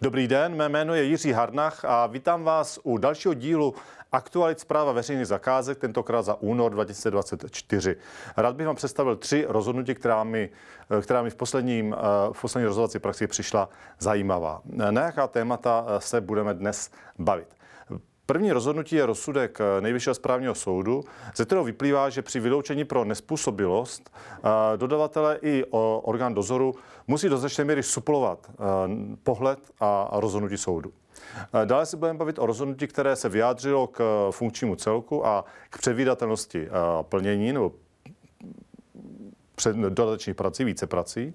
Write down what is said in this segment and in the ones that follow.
Dobrý den, mé jméno je Jiří Harnach a vítám vás u dalšího dílu Aktualit zpráva veřejných zakázek, tentokrát za únor 2024. Rád bych vám představil tři rozhodnutí, která mi, která mi v, posledním, v poslední rozhodovací praxi přišla zajímavá. Na jaká témata se budeme dnes bavit? První rozhodnutí je rozsudek Nejvyššího správního soudu, ze kterého vyplývá, že při vyloučení pro nespůsobilost dodavatele i orgán dozoru musí do značné míry suplovat pohled a rozhodnutí soudu. Dále se budeme bavit o rozhodnutí, které se vyjádřilo k funkčnímu celku a k předvídatelnosti plnění nebo dodatečných prací, více prací.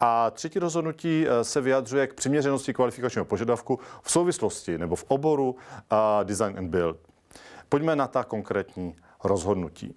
A třetí rozhodnutí eh, se vyjadřuje k přiměřenosti kvalifikačního požadavku v souvislosti nebo v oboru design and build. Pojďme na ta konkrétní rozhodnutí.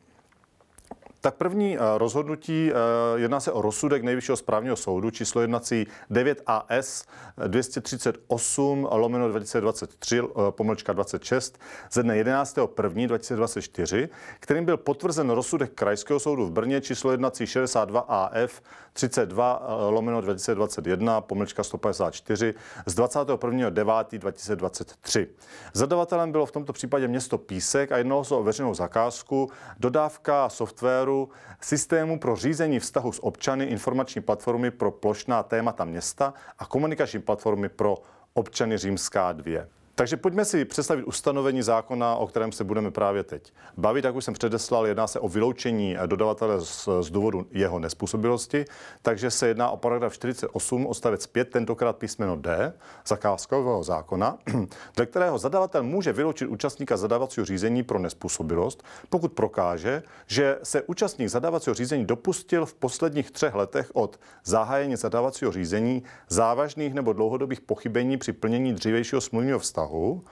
Tak první eh, rozhodnutí, eh, jedná se o rozsudek Nejvyššího správního soudu číslo jednací 9 AS 238 lomeno 2023 pomlčka 26 ze dne 11. 1. 2024, kterým byl potvrzen rozsudek Krajského soudu v Brně číslo jednací 62 AF 32 lomeno 2021 pomlčka 154 z 21. 9. 2023. Zadavatelem bylo v tomto případě město Písek a jednalo se o veřejnou zakázku, dodávka softwaru softwaru systému pro řízení vztahu s občany, informační platformy pro plošná témata města a komunikační platformy pro občany Římská 2. Takže pojďme si představit ustanovení zákona, o kterém se budeme právě teď bavit. Jak už jsem předeslal, jedná se o vyloučení dodavatele z, z důvodu jeho nespůsobilosti, takže se jedná o paragraf 48 odstavec 5, tentokrát písmeno D zakázkového zákona, dle kterého zadavatel může vyloučit účastníka zadávacího řízení pro nespůsobilost, pokud prokáže, že se účastník zadávacího řízení dopustil v posledních třech letech od zahájení zadávacího řízení závažných nebo dlouhodobých pochybení při plnění dřívějšího smluvního vztahu vztahu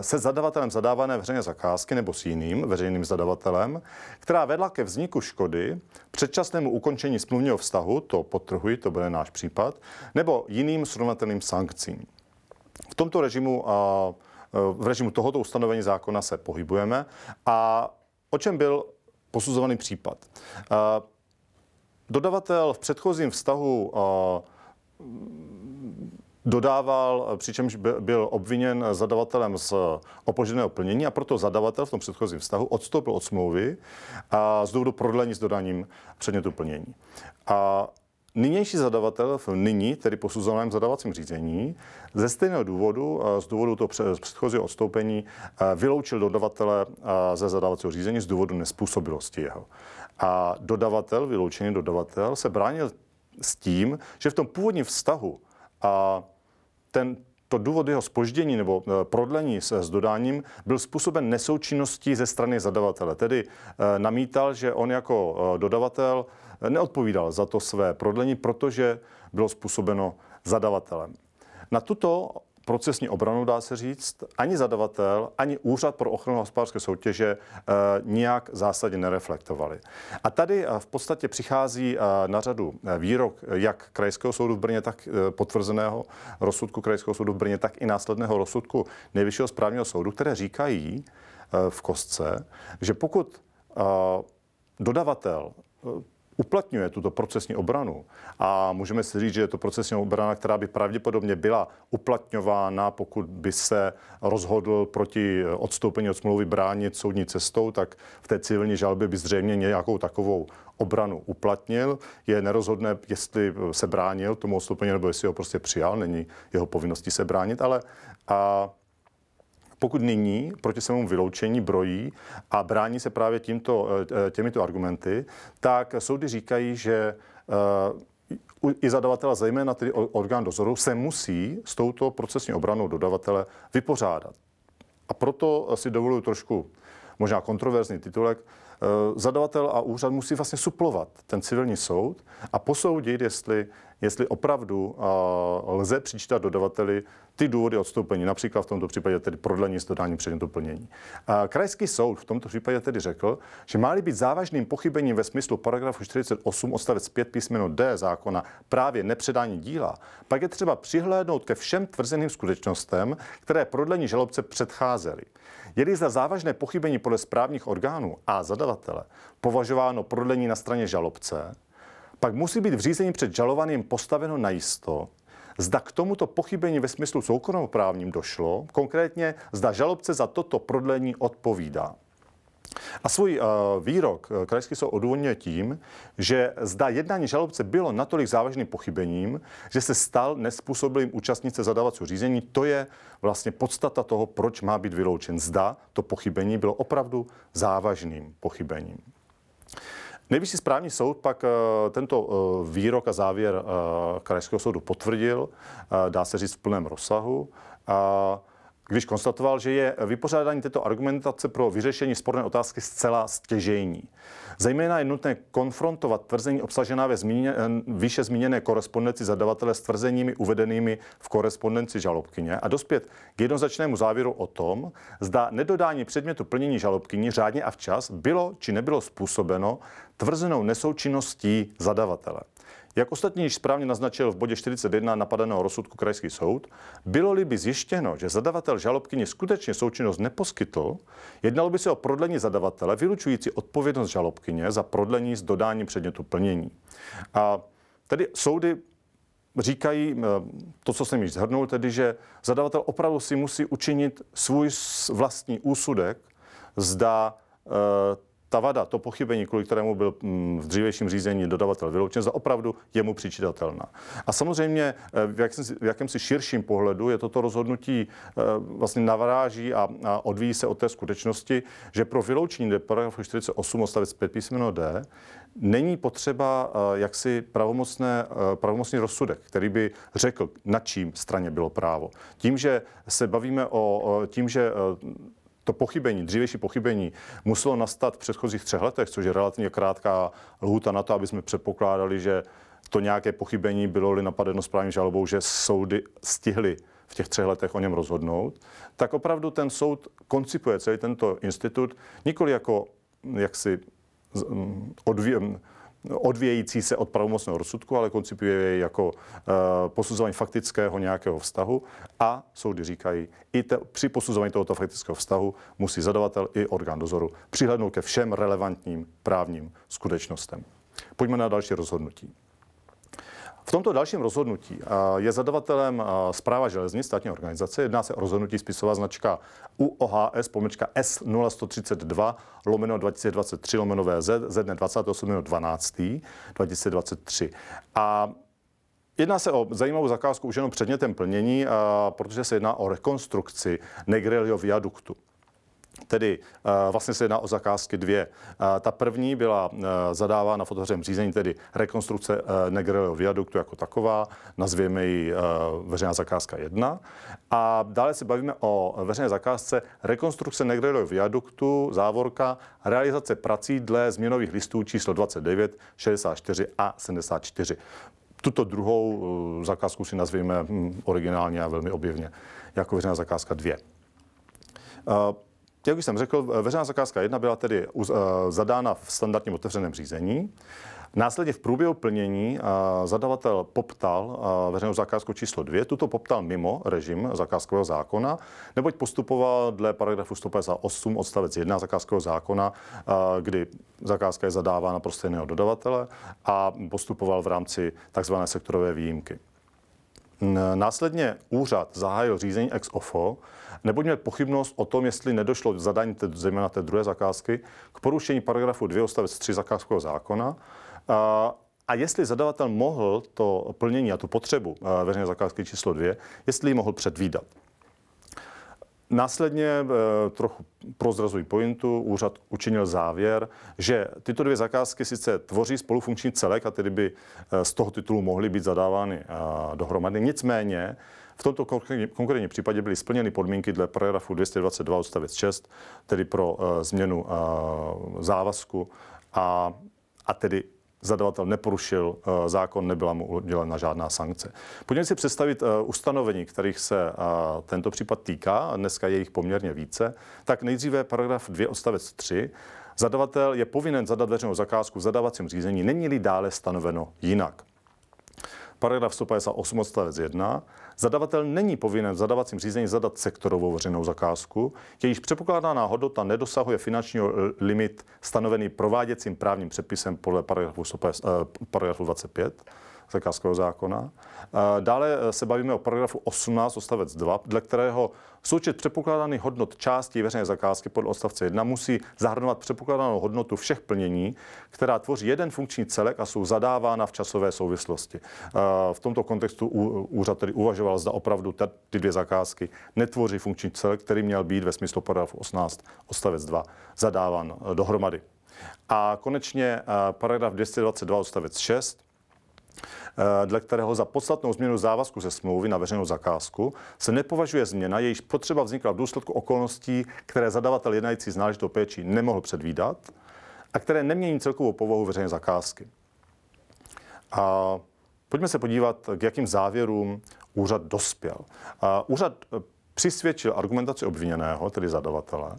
se zadavatelem zadávané veřejné zakázky nebo s jiným veřejným zadavatelem, která vedla ke vzniku škody, předčasnému ukončení smluvního vztahu, to potrhuji, to bude náš případ, nebo jiným srovnatelným sankcím. V tomto režimu, v režimu tohoto ustanovení zákona se pohybujeme a o čem byl posuzovaný případ. Dodavatel v předchozím vztahu dodával, přičemž byl obviněn zadavatelem z opožděného plnění a proto zadavatel v tom předchozím vztahu odstoupil od smlouvy a z důvodu prodlení s dodáním předmětu plnění. A Nynější zadavatel v nyní, tedy posuzovaném zadavacím řízení, ze stejného důvodu, z důvodu toho předchozího odstoupení, vyloučil dodavatele ze zadavacího řízení z důvodu nespůsobilosti jeho. A dodavatel, vyloučený dodavatel, se bránil s tím, že v tom původním vztahu a ten, to důvod jeho spoždění nebo eh, prodlení s, s dodáním byl způsoben nesoučinností ze strany zadavatele. Tedy eh, namítal, že on jako eh, dodavatel neodpovídal za to své prodlení, protože bylo způsobeno zadavatelem. Na tuto procesní obranu, dá se říct, ani zadavatel, ani Úřad pro ochranu hospodářské soutěže eh, nijak zásadně nereflektovali. A tady eh, v podstatě přichází eh, na řadu výrok jak Krajského soudu v Brně, tak potvrzeného rozsudku Krajského soudu v Brně, tak i následného rozsudku Nejvyššího správního soudu, které říkají v kostce, že pokud dodavatel uplatňuje tuto procesní obranu a můžeme si říct, že je to procesní obrana, která by pravděpodobně byla uplatňována, pokud by se rozhodl proti odstoupení od smlouvy bránit soudní cestou, tak v té civilní žalbě by zřejmě nějakou takovou obranu uplatnil. Je nerozhodné, jestli se bránil tomu odstoupení nebo jestli ho prostě přijal, není jeho povinností se bránit, ale a pokud nyní proti svému vyloučení brojí a brání se právě tímto, eh, eh, těmito argumenty, tak soudy říkají, že eh, i zadavatel, zejména tedy orgán dozoru, se musí s touto procesní obranou dodavatele vypořádat. A proto si dovoluji trošku možná kontroverzní titulek. Zadavatel a úřad musí vlastně suplovat ten civilní soud a posoudit, jestli, jestli opravdu lze přičítat dodavateli ty důvody odstoupení, například v tomto případě tedy prodlení s dodáním předmětu plnění. Krajský soud v tomto případě tedy řekl, že má být závažným pochybením ve smyslu paragrafu 48 odstavec 5 písmeno D zákona právě nepředání díla, pak je třeba přihlédnout ke všem tvrzeným skutečnostem, které prodlení žalobce předcházely. Je za závažné pochybení podle správních orgánů a zadavatele považováno prodlení na straně žalobce, pak musí být v řízení před žalovaným postaveno najisto, zda k tomuto pochybení ve smyslu soukromoprávním došlo, konkrétně zda žalobce za toto prodlení odpovídá. A svůj uh, výrok uh, krajský soud odůvodňuje tím, že zda jednání žalobce bylo natolik závažným pochybením, že se stal nespůsobilým účastnice zadávacího řízení, to je vlastně podstata toho, proč má být vyloučen. Zda to pochybení bylo opravdu závažným pochybením. Nejvyšší správní soud pak uh, tento uh, výrok a závěr uh, Krajského soudu potvrdil, dá se říct v plném rozsahu když konstatoval, že je vypořádání této argumentace pro vyřešení sporné otázky zcela stěžejní. Zejména je nutné konfrontovat tvrzení obsažená ve zmíně, výše zmíněné korespondenci zadavatele s tvrzeními uvedenými v korespondenci žalobkyně a dospět k jednoznačnému závěru o tom, zda nedodání předmětu plnění žalobkyni řádně a včas bylo či nebylo způsobeno tvrzenou nesoučinností zadavatele. Jak ostatní již správně naznačil v bodě 41 napadeného rozsudku Krajský soud, bylo-li by zjištěno, že zadavatel žalobkyni skutečně součinnost neposkytl, jednalo by se o prodlení zadavatele, vylučující odpovědnost žalobkyně za prodlení s dodáním předmětu plnění. A tedy soudy říkají eh, to, co jsem již zhrnul, tedy, že zadavatel opravdu si musí učinit svůj vlastní úsudek, zda eh, ta vada, to pochybení, kvůli kterému byl mm, v dřívějším řízení dodavatel vyloučen, za opravdu je mu přičitatelná. A samozřejmě eh, v, jakém, v jakémsi širším pohledu je toto rozhodnutí eh, vlastně navaráží a, a odvíjí se od té skutečnosti, že pro vyloučení paragrafu 48 odstavec 5 písmeno D není potřeba eh, jaksi pravomocné, pravomocný rozsudek, který by řekl, na čím straně bylo právo. Tím, že se bavíme o tím, že to pochybení, dřívější pochybení, muselo nastat v předchozích třech letech, což je relativně krátká lhůta na to, aby jsme předpokládali, že to nějaké pochybení bylo-li napadeno správní žalobou, že soudy stihly v těch třech letech o něm rozhodnout, tak opravdu ten soud koncipuje celý tento institut nikoli jako jaksi odvíjem, odvějící se od pravomocného rozsudku, ale koncipuje jej jako uh, posuzování faktického nějakého vztahu a soudy říkají, i te, při posuzování tohoto faktického vztahu musí zadavatel i orgán dozoru přihlednout ke všem relevantním právním skutečnostem. Pojďme na další rozhodnutí. V tomto dalším rozhodnutí je zadavatelem zpráva železnic státní organizace. Jedná se o rozhodnutí spisová značka UOHS pomlčka S0132 lomeno 2023 lomeno VZ ze dne 28. 12. 2023. A Jedná se o zajímavou zakázku už jenom předmětem plnění, protože se jedná o rekonstrukci Negrelio viaduktu. Tedy uh, vlastně se jedná o zakázky dvě. Uh, ta první byla uh, zadávána v otevřeném řízení, tedy rekonstrukce Negrelio viaduktu jako taková, nazvěme ji veřejná zakázka jedna. A dále se bavíme o veřejné zakázce rekonstrukce Negrelio viaduktu, závorka, realizace prací dle změnových listů číslo 29, 64 a 74. Tuto druhou zakázku si nazveme hm, originálně a velmi objevně jako veřejná zakázka dvě. Jak už jsem řekl, veřejná zakázka 1 byla tedy uh, zadána v standardním otevřeném řízení. Následně v průběhu plnění uh, zadavatel poptal uh, veřejnou zakázku číslo 2. Tuto poptal mimo režim zakázkového zákona, neboť postupoval dle paragrafu 158 odstavec 1 zakázkového zákona, kdy zakázka je zadávána pro stejného dodavatele a postupoval v rámci tzv. sektorové výjimky. Následně úřad zahájil řízení ex ofo, neboť měl pochybnost o tom, jestli nedošlo k zadání té, zejména té druhé zakázky k porušení paragrafu 2 odstavec 3 zakázkového zákona. A, a jestli zadavatel mohl to plnění a tu potřebu veřejné zakázky číslo 2, jestli ji mohl předvídat. Následně eh, trochu prozrazují pointu, úřad učinil závěr, že tyto dvě zakázky sice tvoří spolufunkční celek a tedy by eh, z toho titulu mohly být zadávány eh, dohromady. Nicméně v tomto konkrétním případě byly splněny podmínky dle paragrafu 222 odstavec 6, tedy pro změnu závazku a, a tedy zadavatel neporušil eh, zákon, nebyla mu udělena žádná sankce. Pojďme si představit eh, ustanovení, kterých se eh, tento případ týká, a dneska je jich poměrně více. Tak nejdříve paragraf 2 odstavec 3. Zadavatel je povinen zadat veřejnou zakázku v zadavacím řízení, není-li dále stanoveno jinak. Paragraf 158 odstavec 1. Zadavatel není povinen v zadavacím řízení zadat sektorovou veřejnou zakázku, jejíž předpokládaná hodnota nedosahuje finančního limit stanovený prováděcím právním předpisem podle paragrafu, 150, eh, paragrafu 25 zakázkového zákona. Dále e, se bavíme o paragrafu 18 odstavec 2, dle kterého součet předpokládaných hodnot částí veřejné zakázky podle odstavce 1 musí zahrnovat předpokládanou hodnotu všech plnění, která tvoří jeden funkční celek a jsou zadávána v časové souvislosti. V tomto kontextu úřad tedy uvažoval, zda opravdu ty dvě zakázky netvoří funkční celek, který měl být ve smyslu paragrafu 18 odstavec 2 zadáván dohromady. A konečně paragraf 222 odstavec 6 Eh, dle kterého za podstatnou změnu závazku ze smlouvy na veřejnou zakázku se nepovažuje změna, jejíž potřeba vznikla v důsledku okolností, které zadavatel jednající z náležitou péči nemohl předvídat a které nemění celkovou povahu veřejné zakázky. A pojďme se podívat, k jakým závěrům úřad dospěl. A úřad eh, přisvědčil argumentaci obviněného, tedy zadavatele,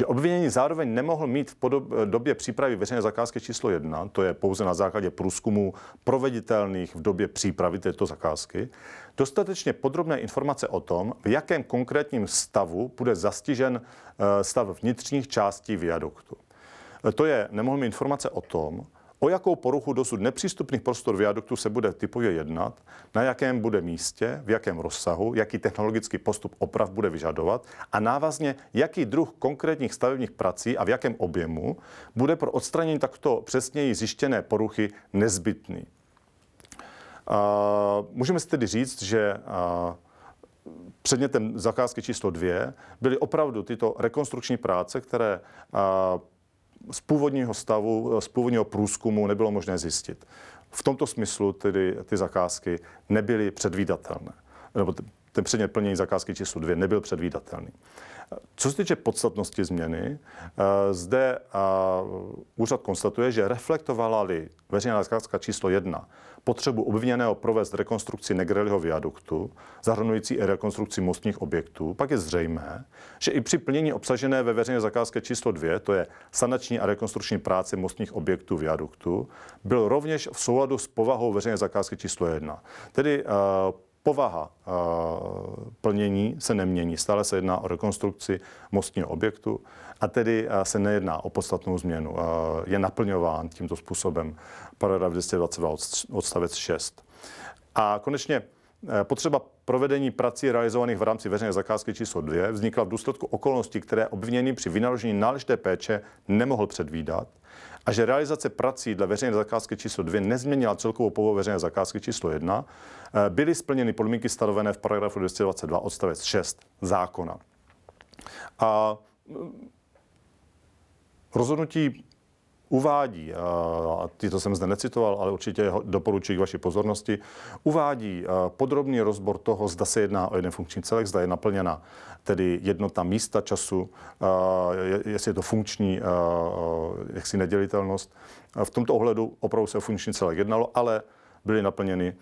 že obvinění zároveň nemohl mít v podob, době přípravy veřejné zakázky číslo jedna, to je pouze na základě průzkumů proveditelných v době přípravy této zakázky, dostatečně podrobné informace o tom, v jakém konkrétním stavu bude zastižen eh, stav vnitřních částí viaduktu. To je, nemohl mít informace o tom, O jakou poruchu dosud nepřístupných prostor viaduktu se bude typově jednat, na jakém bude místě, v jakém rozsahu, jaký technologický postup oprav bude vyžadovat a návazně, jaký druh konkrétních stavebních prací a v jakém objemu bude pro odstranění takto přesněji zjištěné poruchy nezbytný. Uh, můžeme si tedy říct, že uh, předmětem zakázky číslo dvě byly opravdu tyto rekonstrukční práce, které uh, z původního stavu, z původního průzkumu nebylo možné zjistit. V tomto smyslu tedy ty zakázky nebyly předvídatelné. Nebo ten předmět plnění zakázky číslo dvě nebyl předvídatelný. Co se týče podstatnosti změny, eh, zde eh, úřad konstatuje, že reflektovala-li veřejná zakázka číslo jedna potřebu obviněného provést rekonstrukci Negreliho viaduktu, zahrnující i rekonstrukci mostních objektů, pak je zřejmé, že i při plnění obsažené ve veřejné zakázce číslo 2, to je sanační a rekonstrukční práce mostních objektů viaduktu, byl rovněž v souladu s povahou veřejné zakázky číslo 1. Tedy uh, povaha uh, plnění se nemění. Stále se jedná o rekonstrukci mostního objektu a tedy uh, se nejedná o podstatnou změnu. Uh, je naplňován tímto způsobem paragraf 222 odstavec 6. A konečně Potřeba provedení prací realizovaných v rámci veřejné zakázky číslo 2 vznikla v důsledku okolností, které obviněný při vynaložení náležité péče nemohl předvídat a že realizace prací dle veřejné zakázky číslo 2 nezměnila celkovou povahu veřejné zakázky číslo 1, eh, byly splněny podmínky stanovené v paragrafu 222 odstavec 6 zákona. A mm, rozhodnutí uvádí, a to jsem zde necitoval, ale určitě doporučuji k vaší pozornosti, uvádí podrobný rozbor toho, zda se jedná o jeden funkční celek, zda je naplněna tedy jednota místa času, jestli je to funkční jaksi nedělitelnost. V tomto ohledu opravdu se o funkční celek jednalo, ale byly naplněny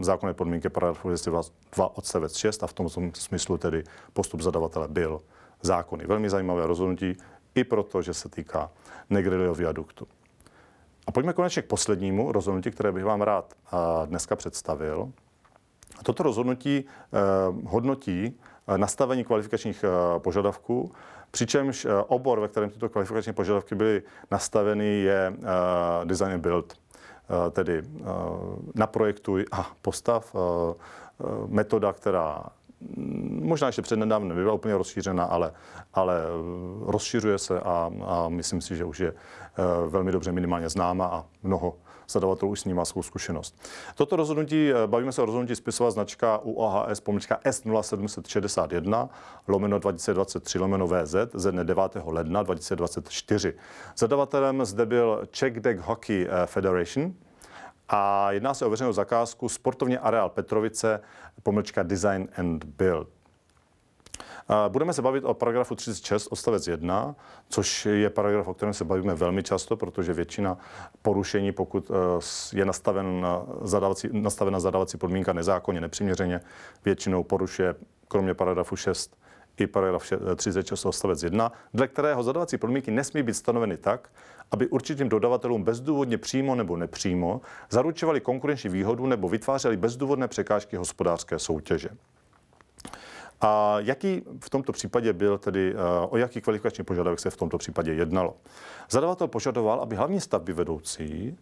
zákonné podmínky paragrafu 202 odstavec 6 a v tom smyslu tedy postup zadavatele byl zákony. Velmi zajímavé rozhodnutí, i proto, že se týká Negrilio viaduktu. A pojďme konečně k poslednímu rozhodnutí, které bych vám rád dneska představil. Toto rozhodnutí eh, hodnotí eh, nastavení kvalifikačních eh, požadavků, přičemž obor, ve kterém tyto kvalifikační požadavky byly nastaveny, je design and build, tedy naprojektuj a postav, metoda, která možná ještě přednedávno nebyla úplně rozšířena, ale, ale rozšiřuje se a, a myslím si, že už je eh, velmi dobře minimálně známa a mnoho zadavatelů už s ní má svou zkušenost. Toto rozhodnutí, eh, bavíme se o rozhodnutí spisová značka UAHS pomlčka S0761 lomeno 2023 lomeno VZ ze dne 9. ledna 2024. Zadavatelem zde byl Czech Deck Hockey eh, Federation, a jedná se o veřejnou zakázku sportovně areál Petrovice, pomlčka Design and Build. Budeme se bavit o paragrafu 36 odstavec 1, což je paragraf, o kterém se bavíme velmi často, protože většina porušení, pokud eh, je nastaven zadávací, nastavena zadávací podmínka nezákonně, nepřiměřeně, většinou porušuje kromě paragrafu 6 i paragraf 36 odstavec 1, dle kterého zadávací podmínky nesmí být stanoveny tak, aby určitým dodavatelům bezdůvodně přímo nebo nepřímo zaručovali konkurenční výhodu nebo vytvářeli bezdůvodné překážky hospodářské soutěže. A jaký v tomto případě byl tedy, eh, o jaký kvalifikační požadavek se v tomto případě jednalo? Zadavatel požadoval, aby hlavní stavby vedoucí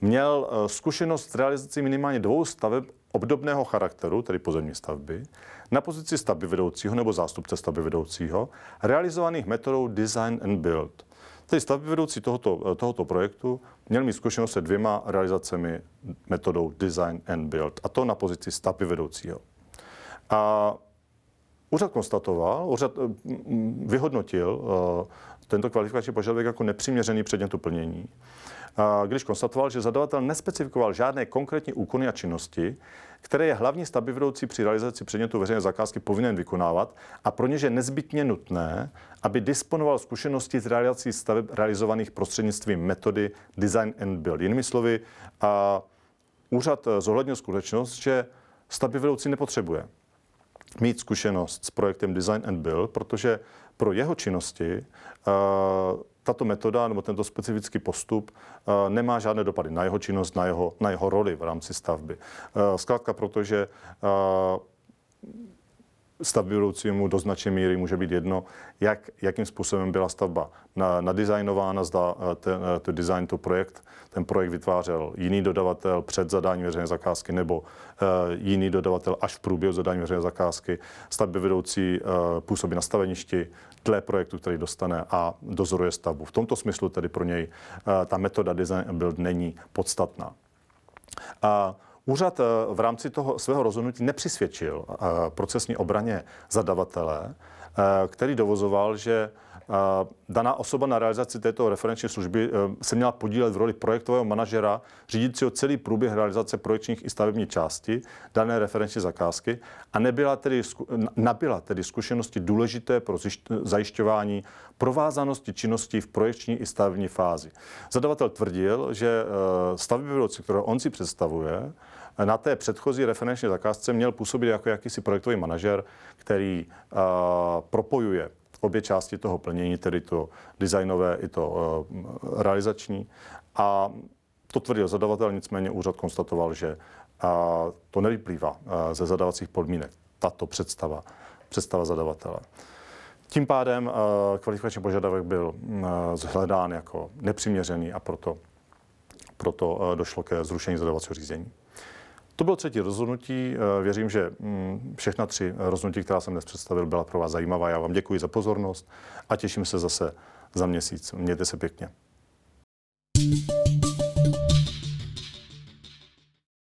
měl eh, zkušenost s realizací minimálně dvou staveb obdobného charakteru, tedy pozemní stavby, na pozici stavby vedoucího nebo zástupce stavby vedoucího, realizovaných metodou design and build. Tedy stavby vedoucí tohoto, eh, tohoto projektu měl mít zkušenost se dvěma realizacemi metodou design and build, a to na pozici stavby vedoucího. A Úřad konstatoval, úřad eh, vyhodnotil eh, tento kvalifikační požadavek jako nepřiměřený předmětu plnění, když konstatoval, že zadavatel nespecifikoval žádné konkrétní úkony a činnosti, které je hlavní stavbyvedoucí při realizaci předmětu veřejné zakázky povinen vykonávat a pro něž je nezbytně nutné, aby disponoval zkušenosti z realizací staveb realizovaných prostřednictvím metody design and build. Jinými slovy, a úřad eh, zohlednil skutečnost, že stavbyvedoucí nepotřebuje mít zkušenost s projektem Design and Build, protože pro jeho činnosti uh, tato metoda nebo tento specifický postup uh, nemá žádné dopady na jeho činnost, na jeho, na jeho roli v rámci stavby. Uh, zkrátka protože stavbyvedoucímu do značné míry může být jedno, jak, jakým způsobem byla stavba nadizajnována, zda eh, ten, eh, ten design, to projekt, ten projekt vytvářel jiný dodavatel před zadáním veřejné zakázky nebo uh, jiný dodavatel až v průběhu zadání veřejné zakázky. Stavbyvedoucí uh, působí na staveništi dle projektu, který dostane a dozoruje stavbu. V tomto smyslu tedy pro něj ta metoda design build není podstatná. Uh, Úřad eh, v rámci toho svého rozhodnutí nepřisvědčil eh, procesní obraně zadavatele, eh, který dovozoval, že daná osoba na realizaci této referenční služby se měla podílet v roli projektového manažera, řídícího celý průběh realizace projekčních i stavební části dané referenční zakázky a nebyla tedy, nabyla tedy zkušenosti důležité pro zajišťování provázanosti činností v projekční i stavební fázi. Zadavatel tvrdil, že stavby vedoucí, které on si představuje, na té předchozí referenční zakázce měl působit jako jakýsi projektový manažer, který uh, propojuje obě části toho plnění, tedy to designové i to uh, realizační. A to tvrdil zadavatel, nicméně úřad konstatoval, že uh, to nevyplývá uh, ze zadavacích podmínek, tato představa, představa zadavatele. Tím pádem kvalifikační požadavek byl uh, zhledán jako nepřiměřený a proto, proto došlo ke zrušení zadavacího řízení. To bylo třetí rozhodnutí. Eh, věřím, že mm, všechna tři rozhodnutí, která jsem dnes představil, byla pro vás zajímavá. Já vám děkuji za pozornost a těším se zase za měsíc. Mějte se pěkně.